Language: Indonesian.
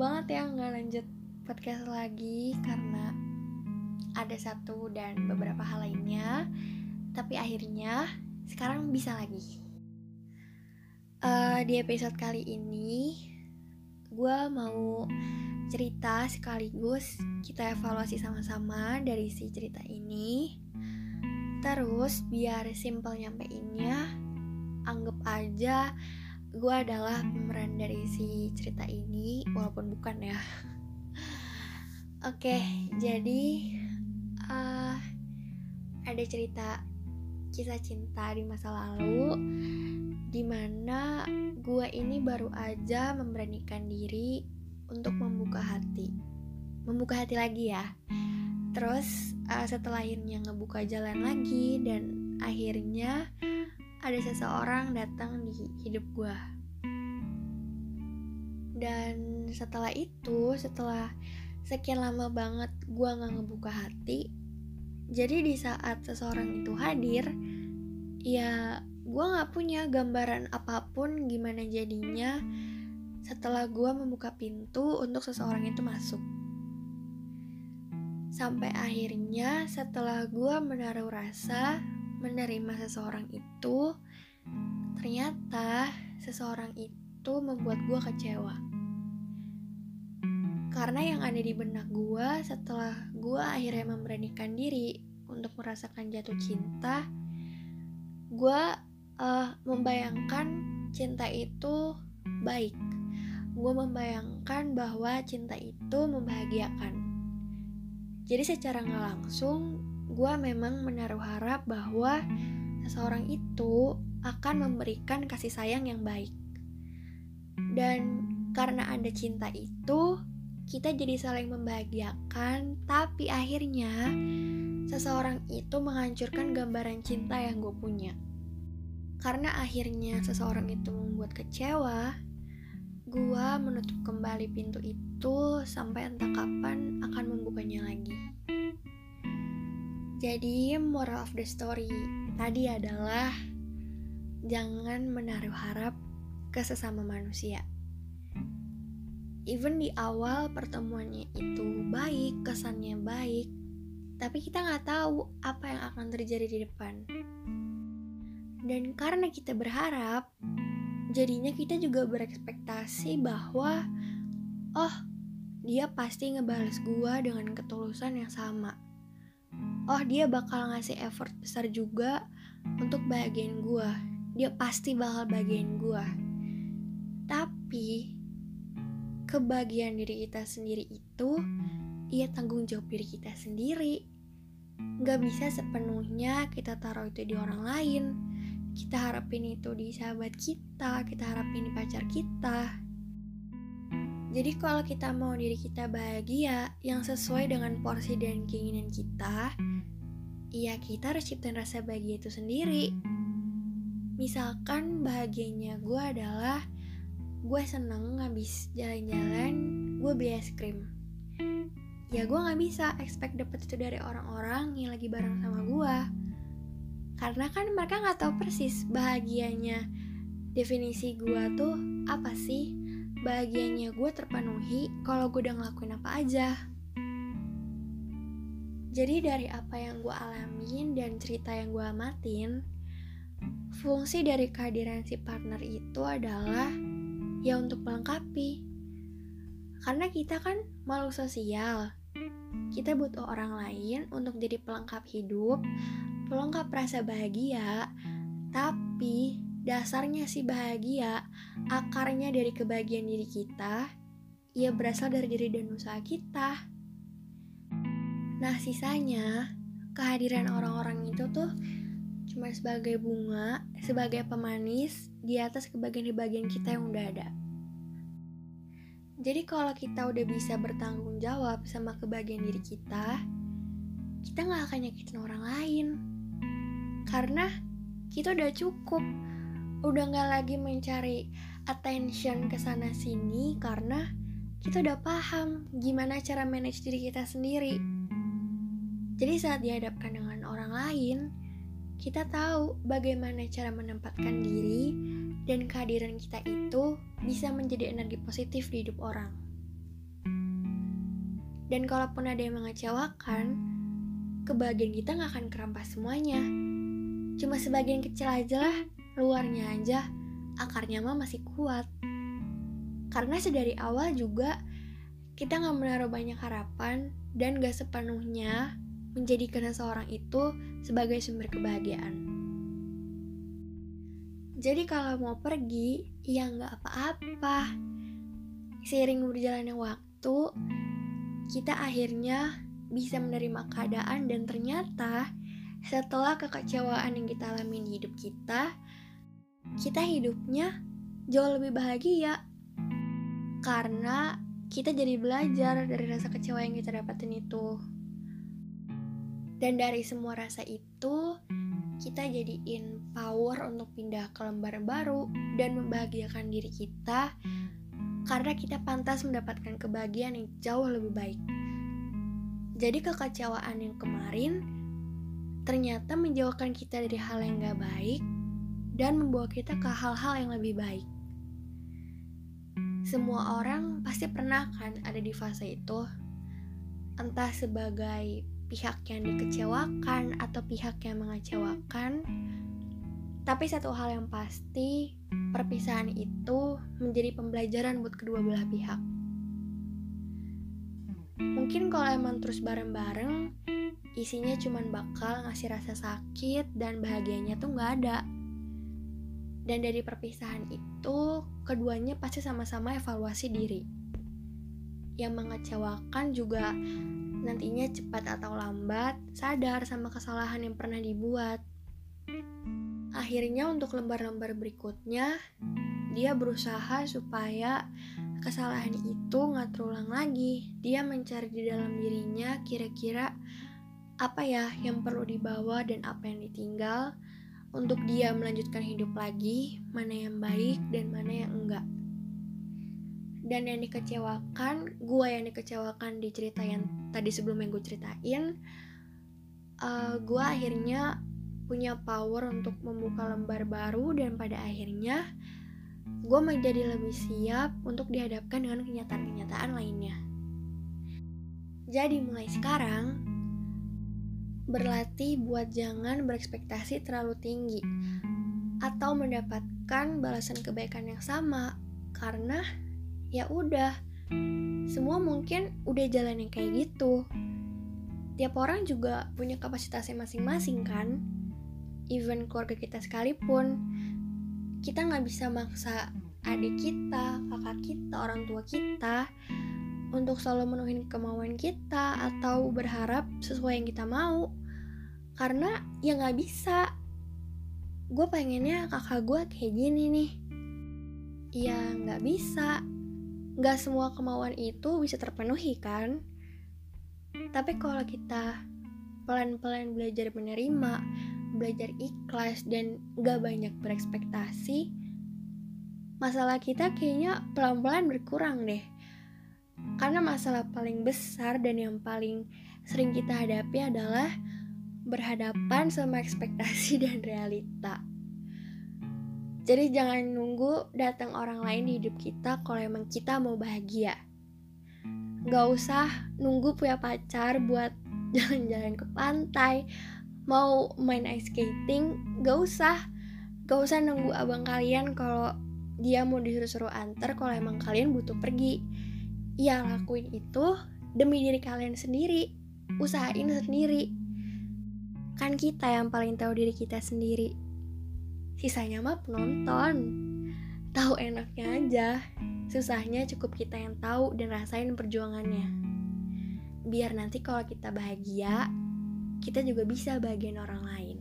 banget ya nggak lanjut podcast lagi karena ada satu dan beberapa hal lainnya. Tapi akhirnya sekarang bisa lagi. Uh, di episode kali ini, gue mau cerita sekaligus kita evaluasi sama-sama dari si cerita ini. Terus biar simple nyampeinnya, anggap aja gue adalah pemeran dari si cerita ini, walaupun bukan ya. Oke, jadi uh, ada cerita kisah cinta di masa lalu di mana gue ini baru aja memberanikan diri untuk membuka hati membuka hati lagi ya terus uh, setelah akhirnya ngebuka jalan lagi dan akhirnya ada seseorang datang di hidup gue dan setelah itu setelah sekian lama banget gue nggak ngebuka hati jadi di saat seseorang itu hadir ya gue nggak punya gambaran apa pun gimana jadinya setelah gue membuka pintu untuk seseorang itu masuk. Sampai akhirnya setelah gue menaruh rasa menerima seseorang itu ternyata seseorang itu membuat gue kecewa karena yang ada di benak gue setelah gue akhirnya memberanikan diri untuk merasakan jatuh cinta, gue uh, membayangkan cinta itu baik. Gue membayangkan bahwa cinta itu membahagiakan. Jadi secara nggak langsung, gue memang menaruh harap bahwa seseorang itu akan memberikan kasih sayang yang baik. Dan karena ada cinta itu, kita jadi saling membahagiakan, tapi akhirnya seseorang itu menghancurkan gambaran cinta yang gue punya. Karena akhirnya seseorang itu membuat kecewa, gue menutup kembali pintu itu sampai entah kapan akan membukanya lagi. Jadi, moral of the story tadi adalah jangan menaruh harap ke sesama manusia even di awal pertemuannya itu baik, kesannya baik, tapi kita nggak tahu apa yang akan terjadi di depan. Dan karena kita berharap, jadinya kita juga berekspektasi bahwa, oh, dia pasti ngebales gua dengan ketulusan yang sama. Oh, dia bakal ngasih effort besar juga untuk bahagian gua. Dia pasti bakal bahagian gua. Tapi kebahagiaan diri kita sendiri itu ia tanggung jawab diri kita sendiri. Gak bisa sepenuhnya kita taruh itu di orang lain. Kita harapin itu di sahabat kita, kita harapin di pacar kita. Jadi kalau kita mau diri kita bahagia yang sesuai dengan porsi dan keinginan kita, ya kita harus ciptain rasa bahagia itu sendiri. Misalkan bahagianya gue adalah gue seneng ngabis jalan-jalan gue beli es krim. Ya gue nggak bisa expect dapet itu dari orang-orang yang lagi bareng sama gue. Karena kan mereka nggak tahu persis bahagianya. Definisi gue tuh apa sih bahagianya gue terpenuhi kalau gue udah ngelakuin apa aja jadi dari apa yang gue alamin dan cerita yang gue amatin fungsi dari kehadiran si partner itu adalah ya untuk melengkapi. Karena kita kan makhluk sosial. Kita butuh orang lain untuk jadi pelengkap hidup, pelengkap rasa bahagia, tapi dasarnya si bahagia, akarnya dari kebahagiaan diri kita, ia berasal dari diri dan usaha kita. Nah, sisanya kehadiran orang-orang itu tuh cuma sebagai bunga, sebagai pemanis di atas kebagian-kebagian kita yang udah ada. Jadi kalau kita udah bisa bertanggung jawab sama kebagian diri kita, kita nggak akan nyakitin orang lain. Karena kita udah cukup, udah nggak lagi mencari attention ke sana sini karena kita udah paham gimana cara manage diri kita sendiri. Jadi saat dihadapkan dengan orang lain, kita tahu bagaimana cara menempatkan diri dan kehadiran kita itu bisa menjadi energi positif di hidup orang. Dan kalaupun ada yang mengecewakan, kebahagiaan kita nggak akan kerampas semuanya. Cuma sebagian kecil aja lah, luarnya aja, akarnya mah masih kuat. Karena sedari awal juga kita nggak menaruh banyak harapan dan gak sepenuhnya menjadikan seseorang itu sebagai sumber kebahagiaan. Jadi kalau mau pergi, ya nggak apa-apa. Seiring berjalannya waktu, kita akhirnya bisa menerima keadaan dan ternyata setelah kekecewaan yang kita alami di hidup kita, kita hidupnya jauh lebih bahagia. Karena kita jadi belajar dari rasa kecewa yang kita dapatin itu. Dan dari semua rasa itu, kita jadiin power untuk pindah ke lembar baru dan membahagiakan diri kita karena kita pantas mendapatkan kebahagiaan yang jauh lebih baik. Jadi kekecewaan yang kemarin ternyata menjauhkan kita dari hal yang gak baik dan membawa kita ke hal-hal yang lebih baik. Semua orang pasti pernah kan ada di fase itu, entah sebagai pihak yang dikecewakan atau pihak yang mengecewakan, tapi satu hal yang pasti, perpisahan itu menjadi pembelajaran buat kedua belah pihak. Mungkin kalau emang terus bareng-bareng, isinya cuma bakal ngasih rasa sakit dan bahagianya tuh nggak ada. Dan dari perpisahan itu, keduanya pasti sama-sama evaluasi diri. Yang mengecewakan juga nantinya cepat atau lambat sadar sama kesalahan yang pernah dibuat Akhirnya untuk lembar-lembar berikutnya, dia berusaha supaya kesalahan itu nggak terulang lagi. Dia mencari di dalam dirinya kira-kira apa ya yang perlu dibawa dan apa yang ditinggal untuk dia melanjutkan hidup lagi, mana yang baik dan mana yang enggak. Dan yang dikecewakan, gue yang dikecewakan di cerita yang tadi sebelum yang gue ceritain, uh, gue akhirnya punya power untuk membuka lembar baru dan pada akhirnya gue menjadi lebih siap untuk dihadapkan dengan kenyataan-kenyataan lainnya. Jadi mulai sekarang, berlatih buat jangan berekspektasi terlalu tinggi atau mendapatkan balasan kebaikan yang sama karena ya udah semua mungkin udah jalan yang kayak gitu. Tiap orang juga punya kapasitasnya masing-masing kan even keluarga kita sekalipun. Kita nggak bisa maksa adik kita, kakak kita, orang tua kita untuk selalu menuhin kemauan kita atau berharap sesuai yang kita mau. Karena ya nggak bisa. Gue pengennya kakak gue kayak gini nih. Ya nggak bisa. Nggak semua kemauan itu bisa terpenuhi kan? Tapi kalau kita pelan-pelan belajar menerima belajar ikhlas dan gak banyak berekspektasi, masalah kita kayaknya pelan-pelan berkurang deh. Karena masalah paling besar dan yang paling sering kita hadapi adalah berhadapan sama ekspektasi dan realita. Jadi jangan nunggu datang orang lain di hidup kita kalau emang kita mau bahagia. Gak usah nunggu punya pacar buat jalan-jalan ke pantai, mau main ice skating gak usah gak usah nunggu abang kalian kalau dia mau disuruh-suruh antar kalau emang kalian butuh pergi ya lakuin itu demi diri kalian sendiri. Usahain sendiri. Kan kita yang paling tahu diri kita sendiri. Sisanya mah penonton. Tahu enaknya aja. Susahnya cukup kita yang tahu dan rasain perjuangannya. Biar nanti kalau kita bahagia kita juga bisa bagian orang lain.